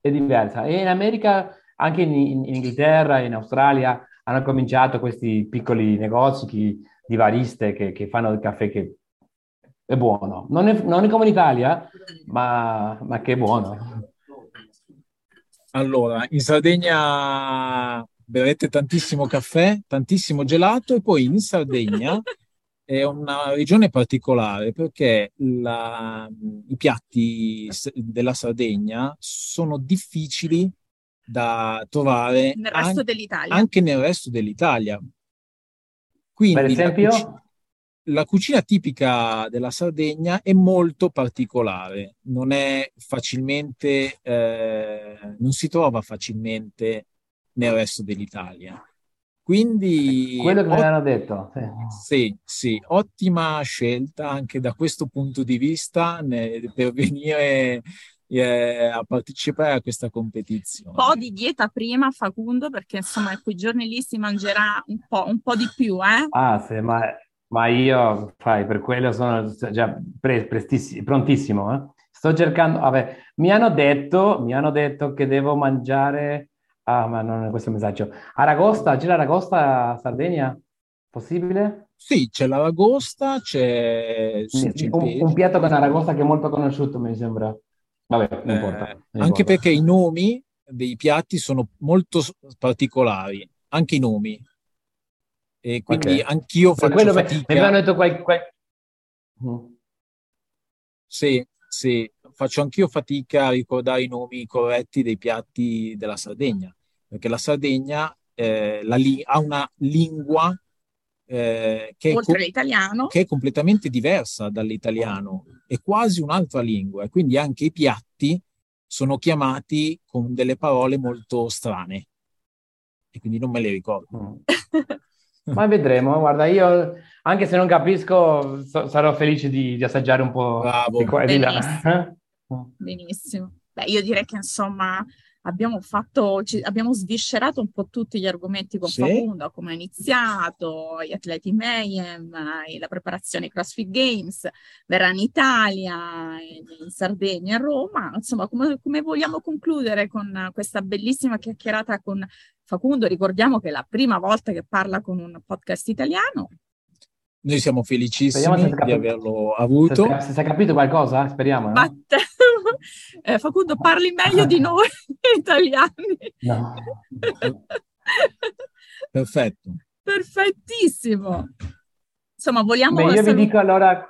è diversa. E in America anche in, in Inghilterra e in Australia hanno cominciato questi piccoli negozi di bariste che, che fanno il caffè che è buono. Non è, non è come in Italia, ma, ma che è buono. Allora, in Sardegna bevete tantissimo caffè, tantissimo gelato e poi in Sardegna è una regione particolare perché la, i piatti della Sardegna sono difficili da trovare nel resto an- dell'Italia. anche nel resto dell'Italia. Quindi per esempio? La, cuc- la cucina tipica della Sardegna è molto particolare, non è facilmente, eh, non si trova facilmente nel resto dell'Italia. Quindi... Quello che mi hanno detto. Sì, sì, ottima scelta anche da questo punto di vista ne, per venire eh, a partecipare a questa competizione. Un po' di dieta prima, Facundo, perché insomma in quei giorni lì si mangerà un po', un po di più, eh? Ah, sì, ma, ma io, fai, per quello sono già pre, prontissimo, eh? Sto cercando, vabbè, mi hanno detto, mi hanno detto che devo mangiare, ah, ma non è questo il messaggio, aragosta, c'è l'aragosta a Sardegna? Possibile? Sì, c'è l'aragosta, c'è, c'è un, un, piatto con aragosta che è molto conosciuto, mi sembra. Vabbè, non importa. Eh, non anche perché i nomi dei piatti sono molto particolari, anche i nomi. E quindi okay. anch'io faccio quello fatica. Mi avevano detto qualche... Qual... Mm. Sì, sì, faccio anch'io fatica a ricordare i nomi corretti dei piatti della Sardegna, perché la Sardegna eh, la li- ha una lingua eh, che, Oltre all'italiano. che è completamente diversa dall'italiano, è quasi un'altra lingua, e quindi anche i piatti sono chiamati con delle parole molto strane, e quindi non me le ricordo. Mm. Ma vedremo, guarda, io anche se non capisco, so, sarò felice di, di, assaggiare un po' Bravo. di qua e di là. Benissimo. Beh, io direi che insomma abbiamo fatto, ci, abbiamo sviscerato un po' tutti gli argomenti con sì. Facundo, come è iniziato, gli atleti Mayhem, la preparazione ai CrossFit Games, verrà in Italia, in Sardegna, a Roma, insomma come, come vogliamo concludere con questa bellissima chiacchierata con Facundo? Ricordiamo che è la prima volta che parla con un podcast italiano. Noi siamo felicissimi di averlo avuto. Se si è capito qualcosa, speriamo. No? Batte- eh, Facundo, parli meglio di noi italiani. No. Perfetto. Perfettissimo. Insomma, vogliamo... Beh, io salut- vi dico allora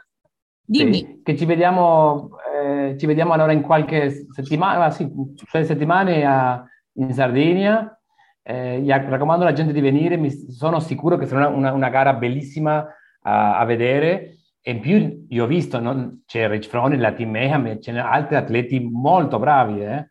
sì, che ci vediamo, eh, ci vediamo allora in qualche settimana, sì, sei settimane a, in Sardegna. Eh, raccomando alla gente di venire, mi, sono sicuro che sarà una, una gara bellissima a, a vedere. E in più io ho visto, no? c'è Rich Frone, la team Mayhem, ce ne altri atleti molto bravi, eh?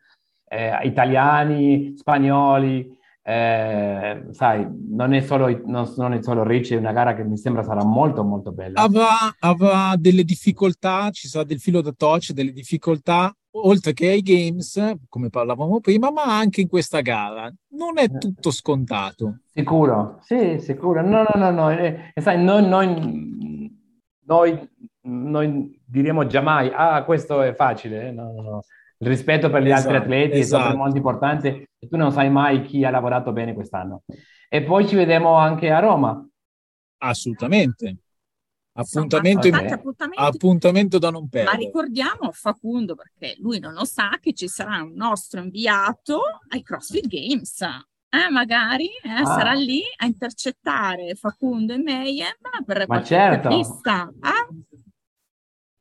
Eh, italiani, spagnoli, eh, sai, non è, solo, non, non è solo Rich, è una gara che mi sembra sarà molto molto bella. Avrà, avrà delle difficoltà, ci sarà del filo da touch, delle difficoltà, oltre che ai games, come parlavamo prima, ma anche in questa gara. Non è tutto scontato. Sicuro, sì, sicuro. No, no, no, no. E, e sai, noi, noi noi, noi diremo giammai, ah, questo è facile. Eh? No, no, no. Il rispetto per gli esatto, altri atleti esatto. è sempre molto importante e tu non sai mai chi ha lavorato bene quest'anno. E poi ci vediamo anche a Roma. Assolutamente. Appuntamento, appuntamento, da non perdere. Ma ricordiamo a Facundo, perché lui non lo sa, che ci sarà un nostro inviato ai CrossFit Games eh, magari eh, ah. sarà lì a intercettare Facundo e Mayhem per Ma certo. pista. Eh?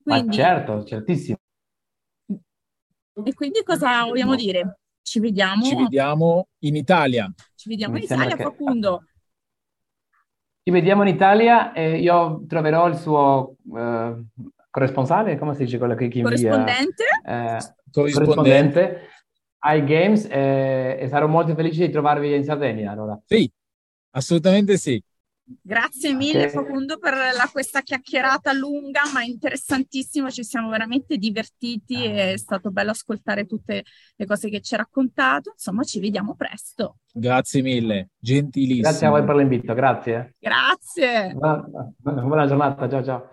Quindi, Ma certo, certissimo. E quindi cosa vogliamo dire? Ci vediamo. Ci vediamo in Italia. Ci vediamo Mi in Italia, che... Facundo. Ci vediamo in Italia e io troverò il suo uh, corresponsale, come si dice quello che chi corrispondente? Invia, eh, corrispondente ai Games e, e, sarò molto felice di trovarvi in Sardegna. Allora. Sì, assolutamente sì. Grazie mille okay. Facundo per la, questa chiacchierata lunga ma interessantissima, ci siamo veramente divertiti e è stato bello ascoltare tutte le cose che ci hai raccontato. Insomma, ci vediamo presto. Grazie mille, gentilissimo. Grazie a voi per l'invito, grazie. Grazie. Buona, buona giornata, ciao ciao.